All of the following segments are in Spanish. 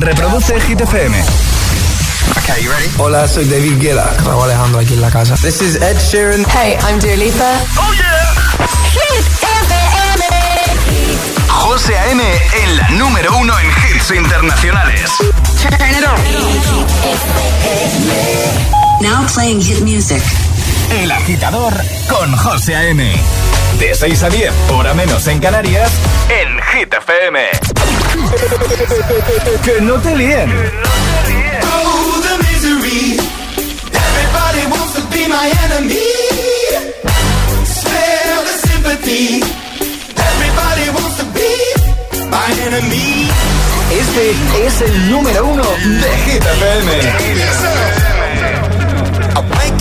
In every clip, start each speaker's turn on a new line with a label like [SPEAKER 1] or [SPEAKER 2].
[SPEAKER 1] Reproduce Hit FM.
[SPEAKER 2] Okay, you ready?
[SPEAKER 3] Hola, soy David Guetta. Raúl Alejandro aquí en la casa.
[SPEAKER 2] This is Ed Sheeran.
[SPEAKER 4] Hey, I'm Dua Lipa.
[SPEAKER 1] ¡Oh, yeah!
[SPEAKER 4] Hit FM.
[SPEAKER 1] José A.M. en la número uno en hits internacionales.
[SPEAKER 4] Turn it on. Now playing hit music.
[SPEAKER 1] El agitador con José A.M. De 6 a 10, hora menos en Canarias, en Hit FM. que no te líen.
[SPEAKER 5] Oh, the misery. Everybody wants to be my enemy. Smell the sympathy. Everybody wants to be my enemy.
[SPEAKER 1] Este es el número uno de Hit FM.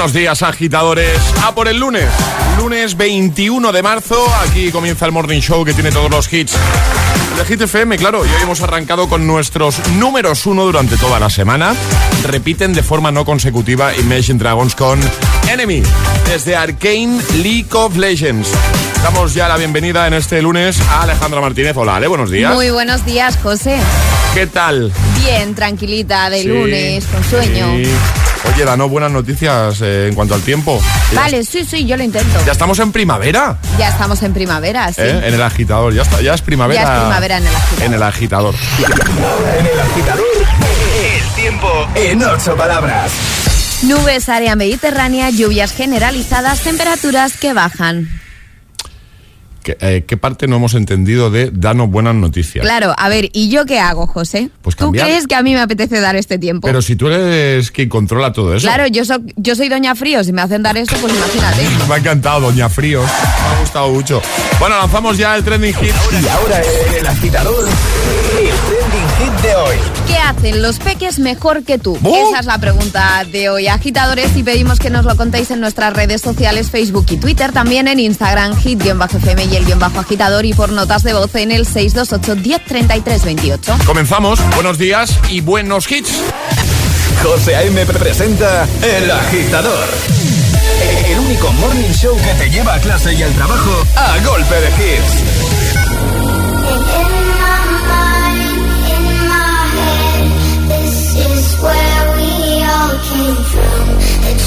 [SPEAKER 6] Buenos días, agitadores. A por el lunes. Lunes 21 de marzo. Aquí comienza el Morning Show que tiene todos los hits. De Hit FM, claro. Y hoy hemos arrancado con nuestros números uno durante toda la semana. Repiten de forma no consecutiva Imagine Dragons con Enemy. Desde Arcane League of Legends. Damos ya la bienvenida en este lunes a Alejandra Martínez. Hola, Ale, buenos días.
[SPEAKER 7] Muy buenos días, José.
[SPEAKER 6] ¿Qué tal?
[SPEAKER 7] Bien, tranquilita, de
[SPEAKER 6] Sí,
[SPEAKER 7] lunes, con sueño.
[SPEAKER 6] sí. Oye, danos buenas noticias eh, en cuanto al tiempo.
[SPEAKER 7] Vale, sí, sí, yo lo intento.
[SPEAKER 6] Ya estamos en primavera.
[SPEAKER 7] Ya estamos en primavera, sí.
[SPEAKER 6] ¿eh? En el agitador. Ya, está, ya es primavera.
[SPEAKER 7] Ya es primavera en el agitador.
[SPEAKER 6] En el agitador.
[SPEAKER 1] En el agitador, el tiempo en ocho palabras.
[SPEAKER 7] Nubes, área mediterránea, lluvias generalizadas, temperaturas que bajan.
[SPEAKER 6] ¿Qué, eh, qué parte no hemos entendido de danos buenas noticias?
[SPEAKER 7] Claro, a ver, ¿y yo qué hago, José?
[SPEAKER 6] Pues
[SPEAKER 7] ¿Tú crees que a mí me apetece dar este tiempo?
[SPEAKER 6] Pero si tú eres quien controla todo eso.
[SPEAKER 7] Claro, yo, so- yo soy Doña Frío, si me hacen dar esto, pues imagínate.
[SPEAKER 6] Me ha encantado, Doña Frío. Me ha gustado mucho. Bueno, lanzamos ya el trending hit.
[SPEAKER 1] Y ahora en el agitador,
[SPEAKER 8] de hoy.
[SPEAKER 7] ¿Qué hacen los peques mejor que tú? Esa es la pregunta de hoy, agitadores, y pedimos que nos lo contéis en nuestras redes sociales, Facebook y Twitter, también en Instagram, hit-fm y el guion bajo agitador, y por notas de voz en el 628-103328.
[SPEAKER 6] Comenzamos, buenos días y buenos hits.
[SPEAKER 8] José A.M. presenta El Agitador. El único morning show que te lleva a clase y al trabajo a golpe de hits.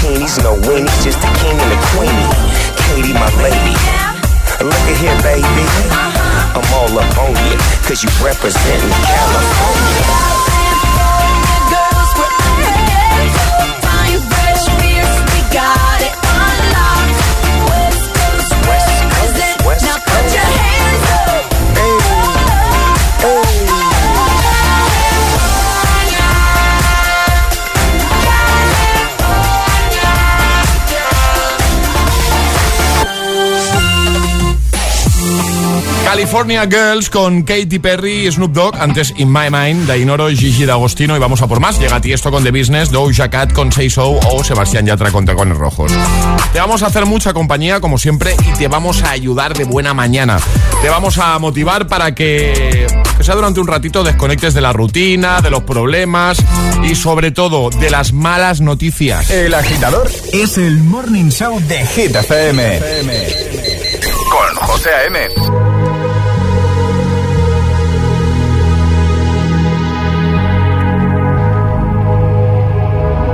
[SPEAKER 9] bikinis,
[SPEAKER 10] no weenies, just the king and the queenie. Katie, my lady. Look at here, baby. I'm all up on you, cause you representing California.
[SPEAKER 6] California Girls con Katy Perry y Snoop Dogg. Antes In My Mind, de Inoro, Gigi D'Agostino. Y vamos a por más. Llega a ti esto con The Business, Doja Cat con Say So o Sebastián Yatra con Tacones Rojos. Te vamos a hacer mucha compañía, como siempre, y te vamos a ayudar de buena mañana. Te vamos a motivar para que, que sea durante un ratito, desconectes de la rutina, de los problemas y sobre todo de las malas noticias.
[SPEAKER 8] El agitador es el morning show de Hit FM. Con José A.M.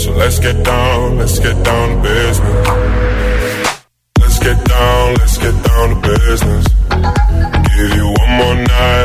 [SPEAKER 11] So let's get down, let's get down to business. Let's get down, let's get down to business. Give you one more night,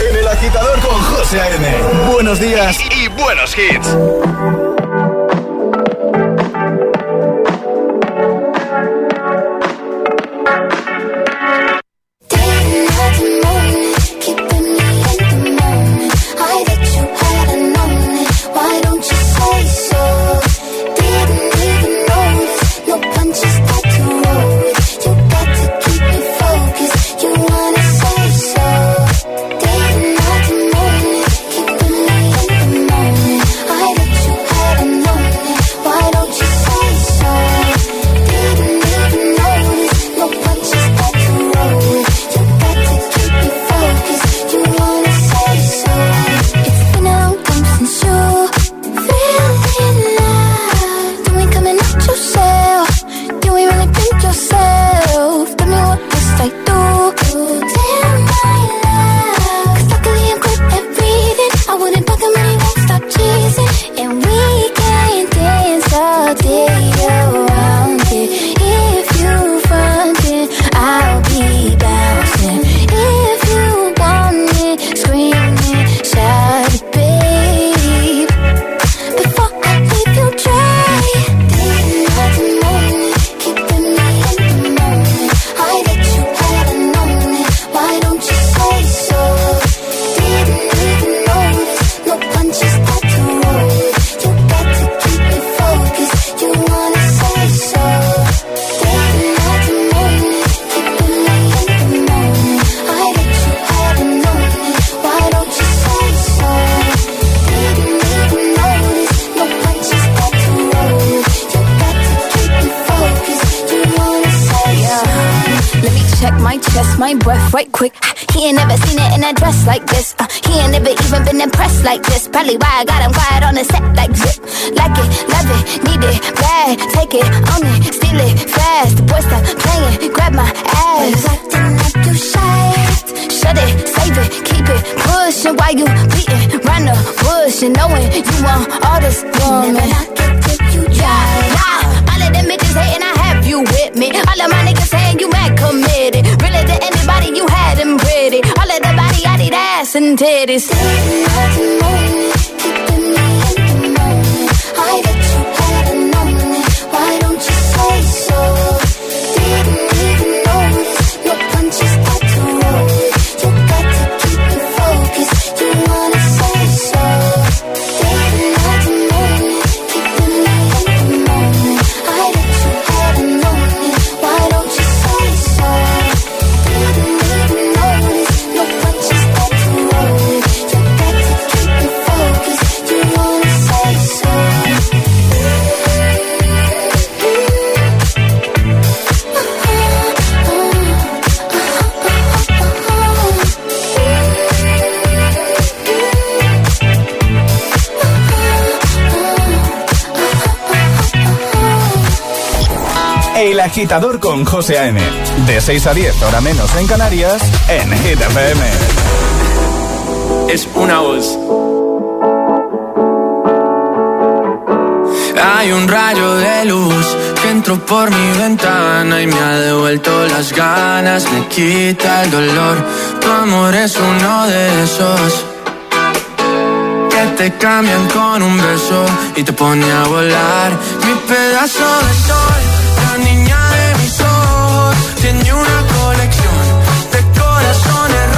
[SPEAKER 8] en el agitador con José A.M. Buenos días y, y buenos hits.
[SPEAKER 12] My breath right quick. He ain't never seen it in a dress like this. Uh, he ain't never even been impressed like this. Probably why I got him quiet on the set like zip. Like it, love it, need it, bad. Take it, own it, steal it, fast. The boy stop playing, grab my ass. acting like you shy. Shut it, save it, keep it pushing while you beating round the bush and knowing you want all this woman. Never knock it till you try. All of them bitches hating, I you with me. All of my niggas saying you mad committed. Really to anybody you had them pretty. All of the body, I need ass and titties. Keeping
[SPEAKER 1] agitador con José A.M. De 6 a 10, hora menos en Canarias, en Hit
[SPEAKER 13] es una voz. Hay un rayo de luz que entró por mi ventana y me ha devuelto las ganas, me quita el dolor. Tu amor es uno de esos que te cambian con un beso y te pone a volar. Mi pedazo de sol, niña de mis ojos, tiene una colección de corazones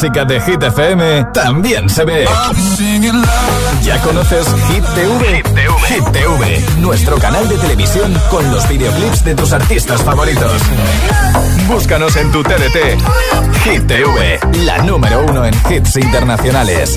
[SPEAKER 14] música de Hit FM también se ve. ¿Ya conoces Hit TV? Hit TV? Nuestro canal de televisión con los videoclips de tus artistas favoritos. Búscanos en tu TDT. Hit TV, la número uno en hits internacionales.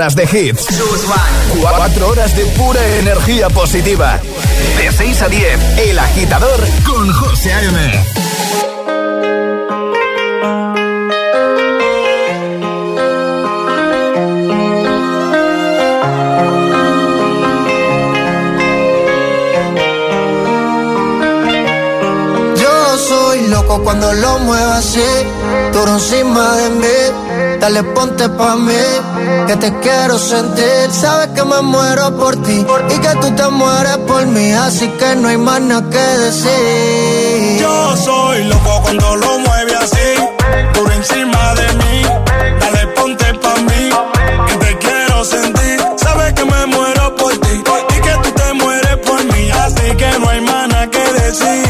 [SPEAKER 1] Horas de hits. Cuatro horas de pura energía positiva. De 6 a 10, El Agitador con José A.M.
[SPEAKER 15] Yo soy loco cuando lo muevo así, duro encima de mí. Dale, ponte pa' mí, que te quiero sentir. Sabes que me muero por ti y que tú te mueres por mí, así que no hay más nada que decir.
[SPEAKER 16] Yo soy loco cuando lo mueve así, por encima de mí. Dale, ponte pa' mí, que te quiero sentir. Sabes que me muero por ti y que tú te mueres por mí, así que no hay más nada que decir.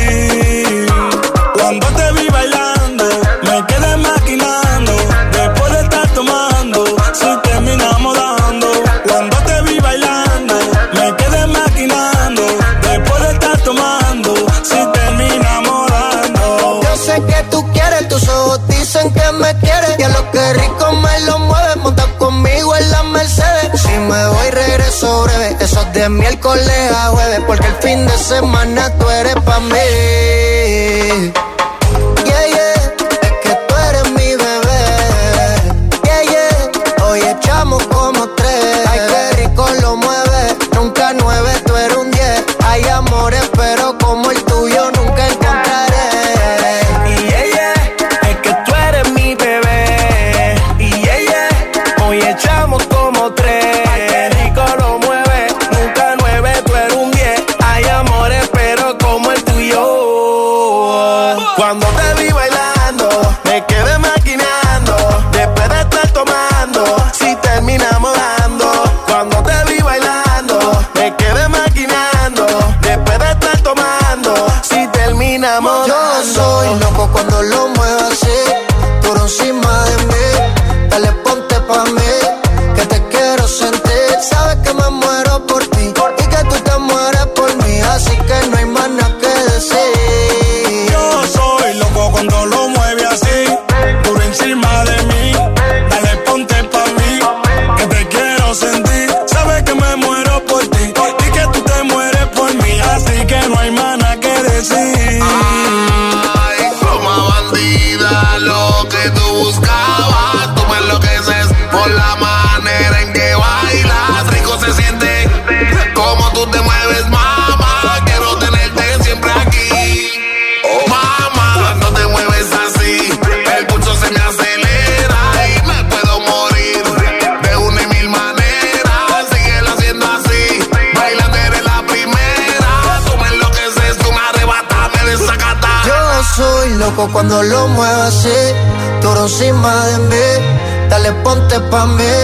[SPEAKER 15] Eso es de miércoles a jueves, porque el fin de semana tú eres pa' mí.
[SPEAKER 16] Cuando
[SPEAKER 15] lo muevo así, duro encima de
[SPEAKER 16] loco cuando lo
[SPEAKER 15] muevo así, duro encima de mí. Dale, ponte pa' mí,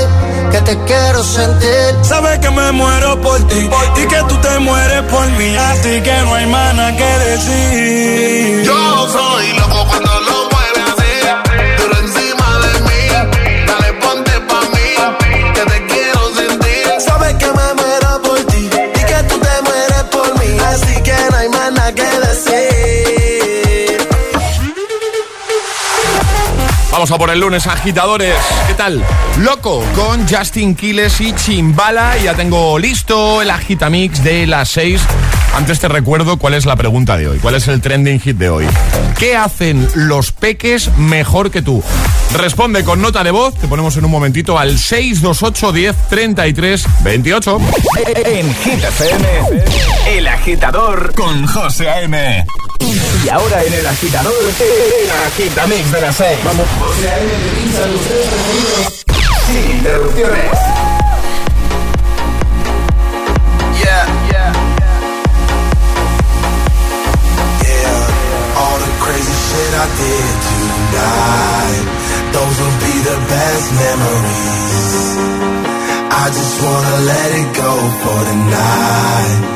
[SPEAKER 15] que te quiero sentir.
[SPEAKER 16] Sabes que me muero por ti y que tú te mueres por mí, así que no hay nada que decir.
[SPEAKER 17] Yo soy loco cuando
[SPEAKER 6] Vamos a por el lunes, agitadores. ¿Qué tal? Loco con Justin Quiles y Chimbala. Ya tengo listo el agitamix de las 6. Antes te recuerdo cuál es la pregunta de hoy, cuál es el trending hit de hoy. ¿Qué hacen los peques mejor que tú? Responde con nota de voz, te ponemos en un momentito al 628 10 33 28.
[SPEAKER 1] En Hit FM, El Agitador con José A.M. Y ahora en El Agitador, el Agitamix de las 6. Vamos. Sin interrupciones.
[SPEAKER 17] Yeah, yeah. Yeah, all the crazy shit I did tonight. Those will be the best memories. I just wanna let it go for tonight.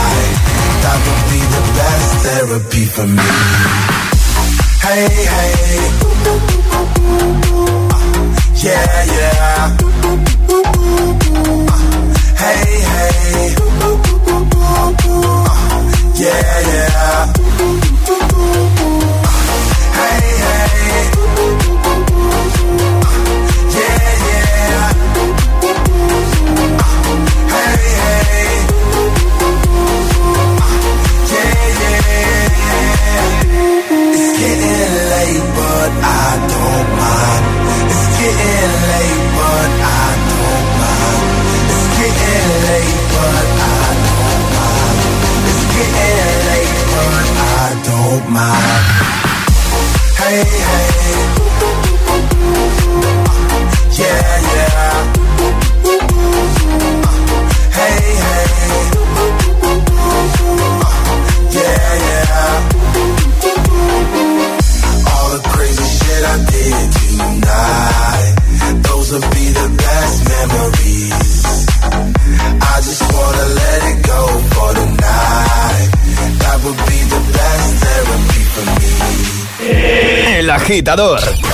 [SPEAKER 17] love would be the best therapy for me. Hey, hey.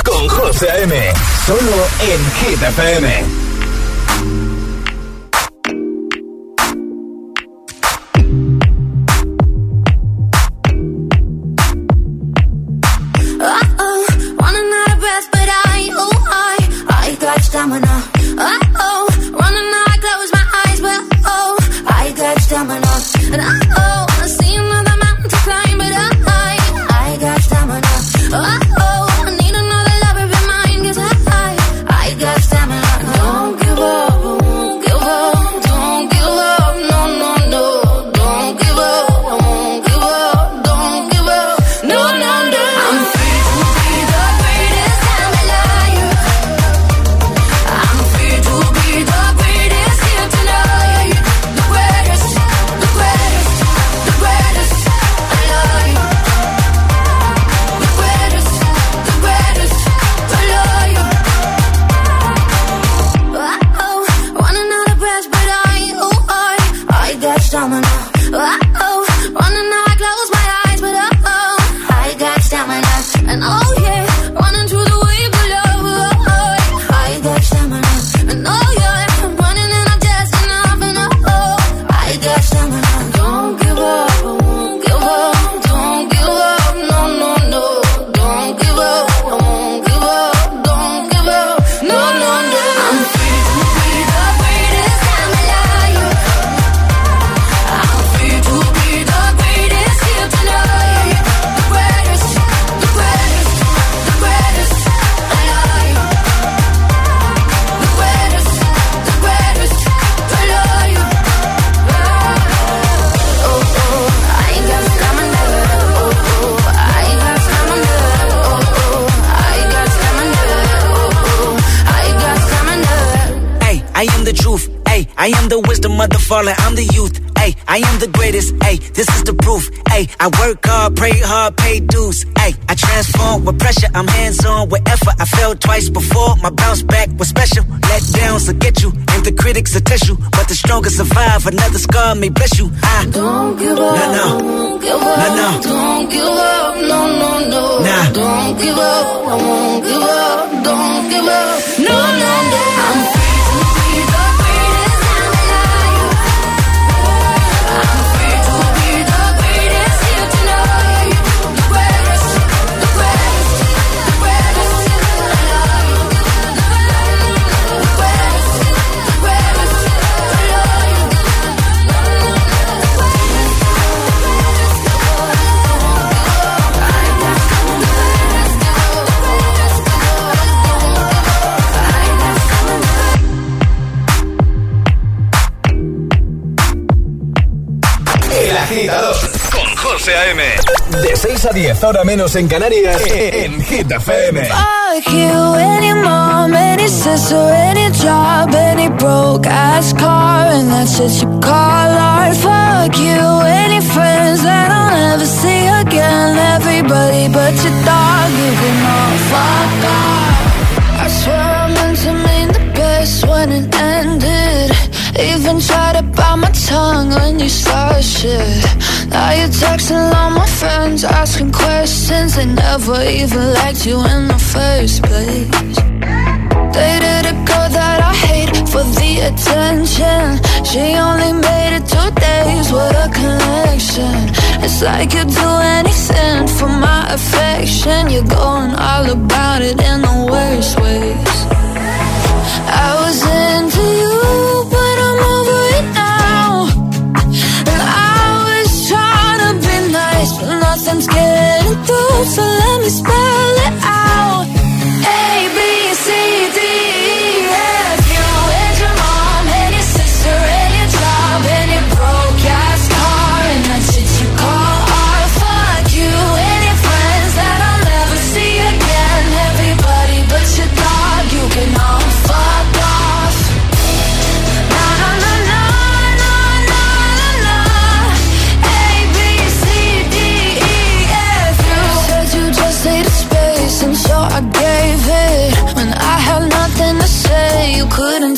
[SPEAKER 8] con José M. Solo en Hit
[SPEAKER 18] another
[SPEAKER 19] scar may bless you. I
[SPEAKER 18] don't give up.
[SPEAKER 19] No, no. No, no.
[SPEAKER 18] Don't give up. No, no, no. Don't give up. I won't give up. Don't give up. No, no, no.
[SPEAKER 8] A.M. De 6 a 10, ahora menos en Canarias, en Hit FM.
[SPEAKER 18] Fuck you, any mom, any sister, any job, any broke ass car, and that's what you call art. Fuck you, any friends that I'll never see again. Everybody but your dog, you can all fuck off. Even tried to bite my tongue when you started shit. Now you're texting all my friends, asking questions. They never even liked you in the first place. Dated a girl that I hate for the attention. She only made it two days with a connection. It's like you'd do anything for my affection. You're going all about it in the worst ways. I was into but nothing's getting through. So let me spell it out.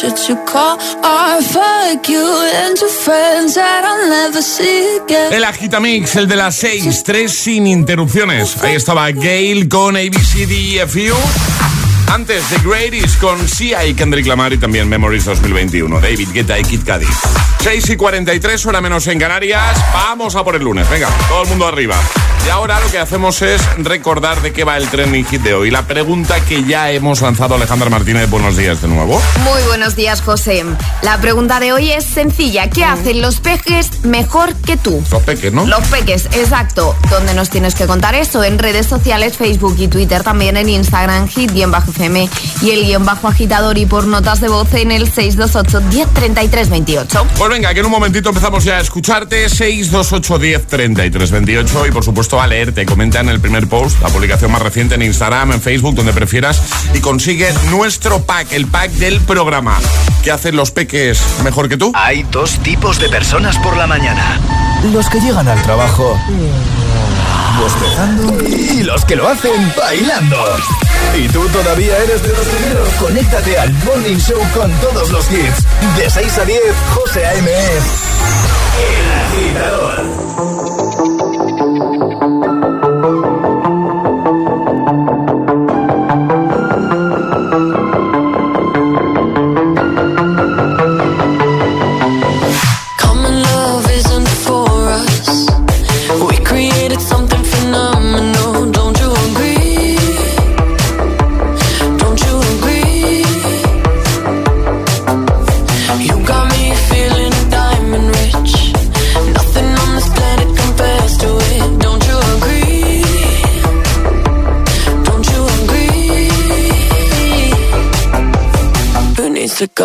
[SPEAKER 18] what you call art. Fuck you and your friends that I'll never see again.
[SPEAKER 6] El Agitamix, el de las 6, 3 sin interrupciones. Ahí estaba Gail con ABCDFU. Antes, The Greatest con Sia y Kendrick Lamar y también Memories 2021. David Guetta y Kid Cudi. 6 y 43, hora menos en Canarias. Vamos a por el lunes. Venga, todo el mundo arriba. Y ahora lo que hacemos es recordar de qué va el trending hit de hoy. La pregunta que ya hemos lanzado Alejandra Martínez. Buenos días de nuevo.
[SPEAKER 7] Muy buenos días, José. La pregunta de hoy es sencilla. ¿Qué hacen los peques mejor que tú?
[SPEAKER 6] Los peques, ¿no?
[SPEAKER 7] Los peques, exacto. ¿Dónde nos tienes que contar eso? En redes sociales, Facebook y Twitter, también en Instagram, hit-fm y el guion bajo agitador y por notas de voz en el 628-103328.
[SPEAKER 6] Pues venga, que en un momentito empezamos ya a escucharte. 628 10 33 28 y por supuesto a leerte. Comenta en el primer post, la publicación más reciente en Instagram, en Facebook, donde prefieras. Y consigue nuestro pack, el pack del programa. ¿Qué hacen los peques mejor que tú?
[SPEAKER 8] Hay dos tipos de personas por la mañana. Los que llegan al trabajo bostezando y los que lo hacen bailando. Y tú todavía eres de los primeros. Conéctate al Morning Show con todos los hits. De 6 a 10, José A.M. El agitador.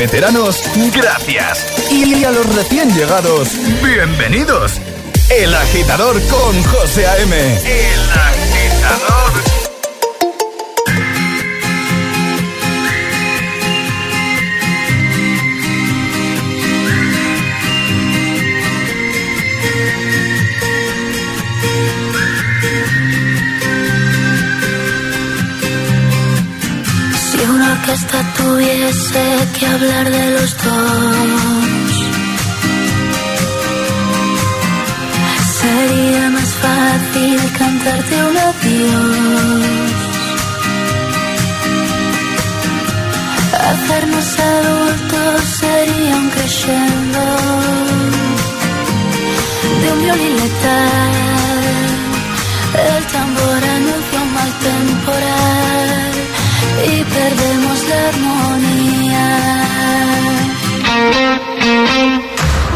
[SPEAKER 8] veteranos, gracias. Y a los recién llegados, bienvenidos. El agitador con José A.M. El agitador.
[SPEAKER 14] hasta tuviese que hablar de los dos. Sería más fácil cantarte un adiós. Hacernos adultos sería un crescendo de un violín letal. El tambor anuncia un temporal y perdemos la armonía.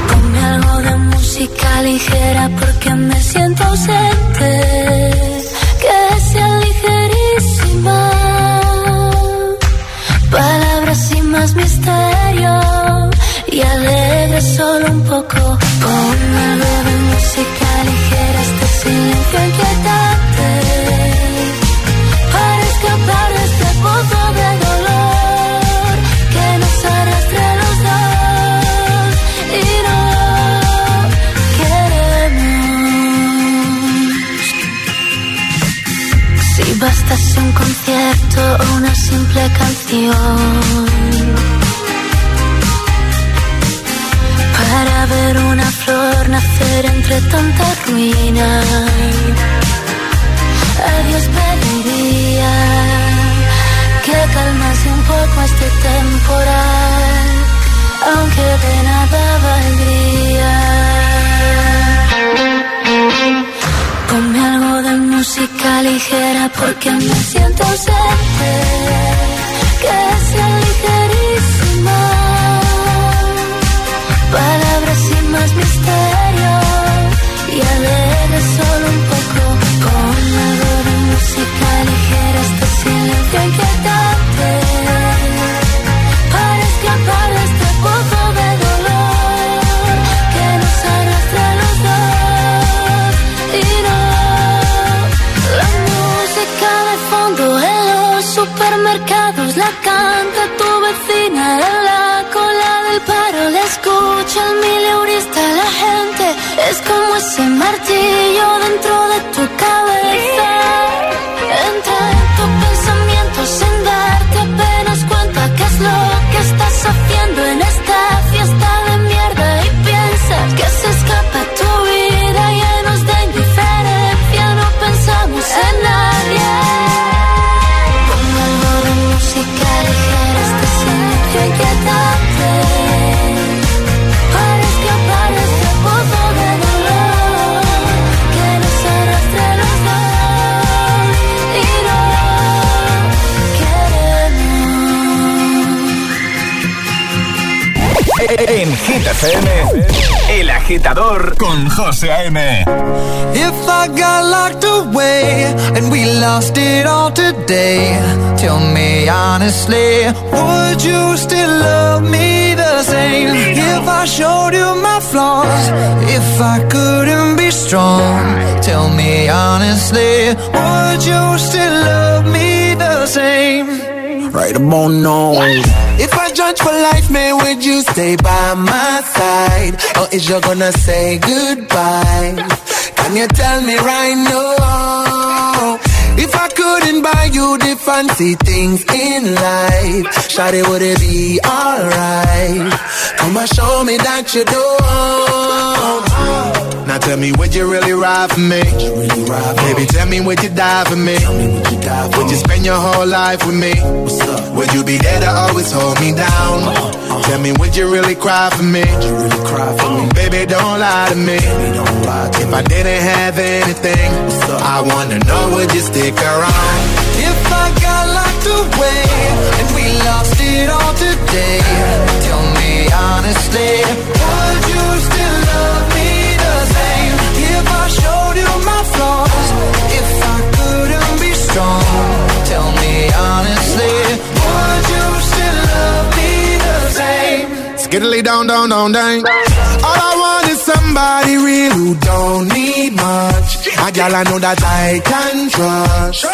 [SPEAKER 14] Ponme algo de música ligera porque me siento ausente. Que sea ligerísima. Palabras sin más misterio y alegre solo un poco. Ponme para ver una flor nacer entre tanta ruina. A Dios pediría que calmase un poco este temporal, aunque de nada valdría. Ponme algo de música ligera porque me siento ausente. Que sea ligerísima. Palabras sin más misterio. Y alegres solo un.
[SPEAKER 8] thì FM, El Agitador con José A.M.
[SPEAKER 20] If I got locked away and we lost it all today, tell me honestly, would you still love me the same? If I showed you my flaws, if I couldn't be strong, tell me honestly, would you still love me the same? Right about now. If I judge for life, man, would you stay by my side? Or is you gonna say goodbye? Can you tell me right now? If I couldn't buy you the fancy things in life, Shawty, would it be alright? Come and show me that you don't.
[SPEAKER 17] Now tell me, would you really ride for me? Baby, tell me, would you die for me? Would you spend your whole life with me? Would you be there to always hold me down? Uh, uh. Tell me, would you really cry for me? Baby, don't lie to me. If I didn't have anything, I wanna know, would you stick around?
[SPEAKER 20] If I got locked away and we lost it all today, tell me honestly, would you still love strong, tell me honestly, would you still love me the same?
[SPEAKER 17] Skiddly down, down, down, down. All I want is somebody real who don't need much. A gal I know that I can trust.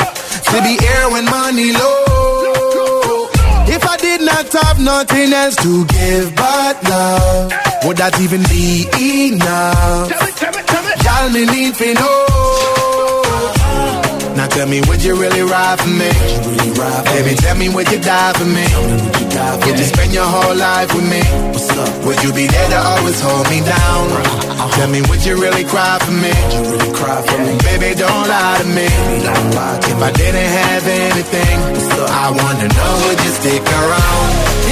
[SPEAKER 17] To be here when money low. If I did not have nothing else to give but love, would that even be enough? Tell Y'all me need to know. Now tell me, would you really ride for me? Baby, tell me, would you die for me? Would you spend your whole life with me? What's up? Would you be there to always hold me down? Tell me, would you really cry for me? Baby, don't lie to me. If I didn't have anything, I wanna know, would you stick around?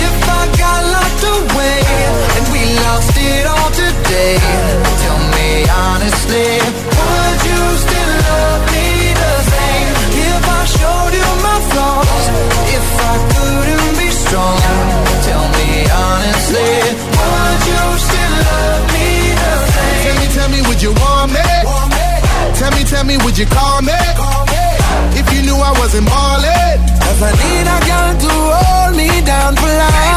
[SPEAKER 20] If I got locked away and we lost it all today, tell me honestly, if I couldn't be strong, tell me honestly, would you still love me the same?
[SPEAKER 17] Tell me, tell me, would you want me? Tell me, tell me, would you call me? If you knew I wasn't ballin'.
[SPEAKER 20] Cause I need a girl to hold me down for life.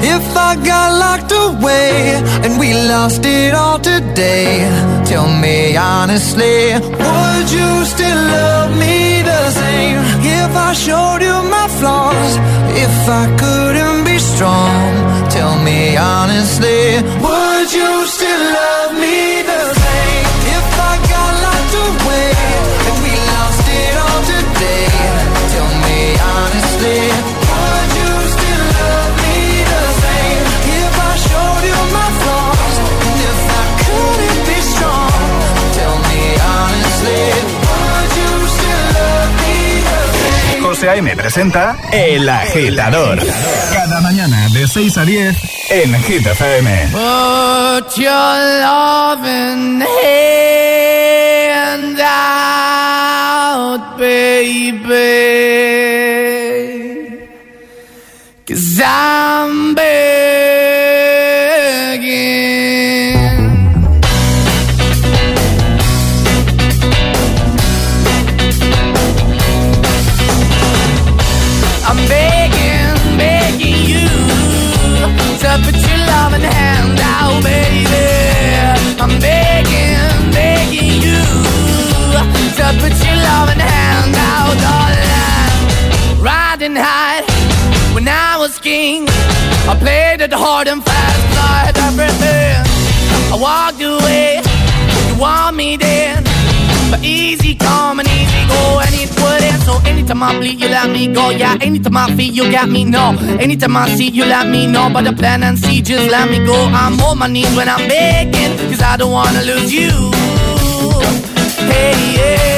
[SPEAKER 20] If I got locked away and we lost it all today, tell me honestly, would you still love me the same? If I showed you my flaws, if I couldn't be strong, tell me honestly, would you still love me the same? If I got locked away and we lost it all today, tell me honestly,
[SPEAKER 8] A.M. presenta El Agitador. Cada mañana de 6 a 10 en Hit FM.
[SPEAKER 21] Put your loving hand out, baby. Cause I'm begging. And fast, I had everything. I walked away, you want me then. But easy come and easy go, and it wouldn't. So anytime I bleed, you let me go. Yeah, anytime I feel, you got me. No, anytime I see, you let me know. But the plan and see, just let me go. I'm on my knees when I'm begging, cause I don't wanna lose you. Hey, yeah,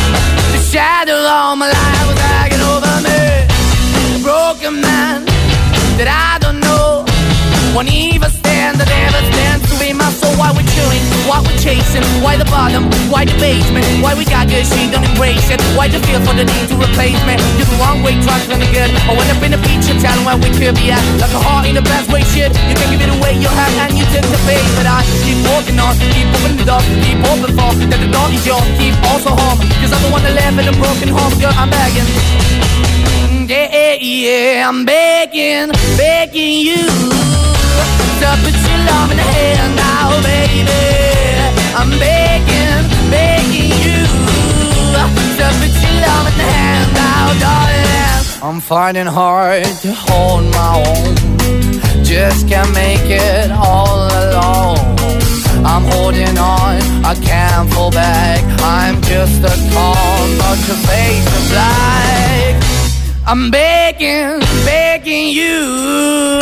[SPEAKER 21] Shadow all my life was hanging over me. A broken man that I don't know. Won't even Why we're chewing? Why we're chasing? Why the bottom? Why the basement? Why we got good, she don't embrace it? Why the feel for the need to replace me? You're the wrong way, trying to good. I went up in the feature town where we could be at. Like a heart in the best way, shit. You can give it away, you have, and you take the bait. But I keep walking on, keep moving the door, keep open for that the door is yours. Keep also home, cause I'm the one that live in a broken home, girl. I'm begging. Yeah, yeah, yeah, I'm begging, begging you to put love in the hand now, baby. I'm begging, begging you put your love in the hand now, darling. I'm finding hard to hold my own. Just can't make it all alone. I'm holding on, I can't fall back. I'm just a call, but face black. I'm begging, begging you.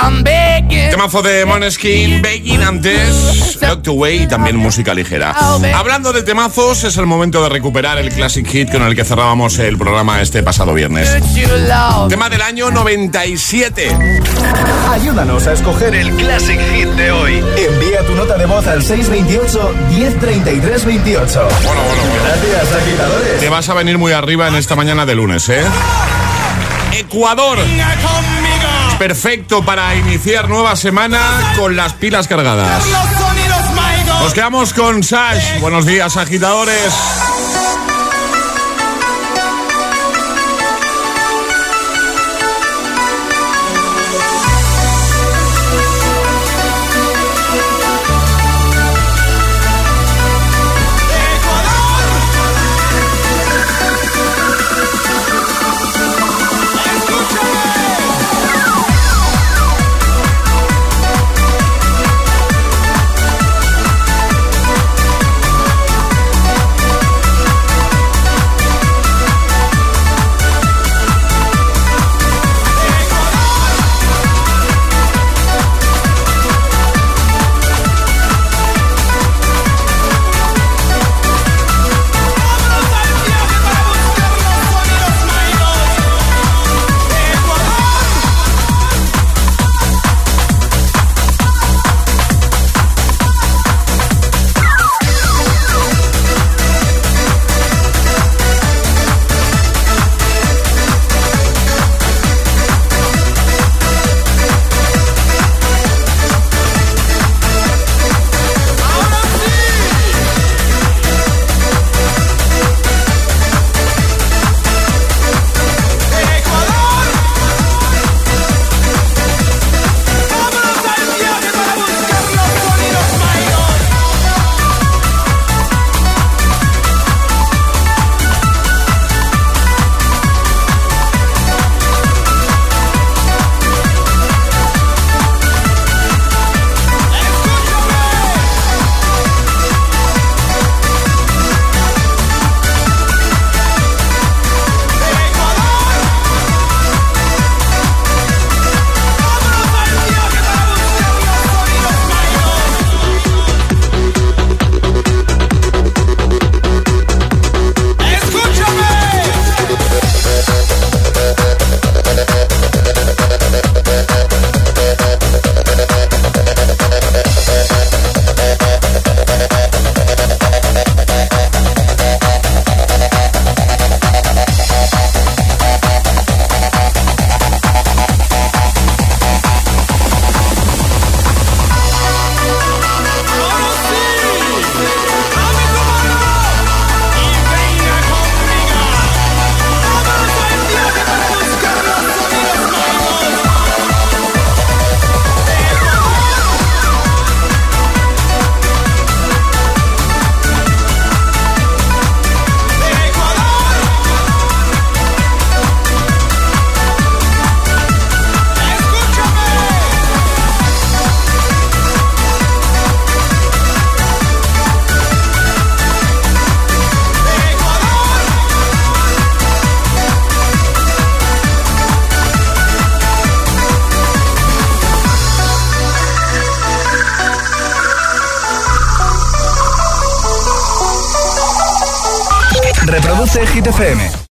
[SPEAKER 21] I'm begging.
[SPEAKER 6] Temazo de Moneskin, Begging antes, Locked Away y también música ligera. Hablando de temazos, es el momento de recuperar el Classic Hit con el que cerrábamos el programa este pasado viernes. Tema del año 97.
[SPEAKER 8] Ayúdanos a escoger el Classic Hit de hoy. Envía tu nota de voz al 628 1033 28. Bueno, bueno, Gracias, agitadores.
[SPEAKER 6] Te vas a venir muy arriba en esta mañana de lunes, ¿eh? Ecuador. Perfecto para iniciar nueva semana con las pilas cargadas. Nos quedamos con Sash. Buenos días, agitadores.
[SPEAKER 1] FM.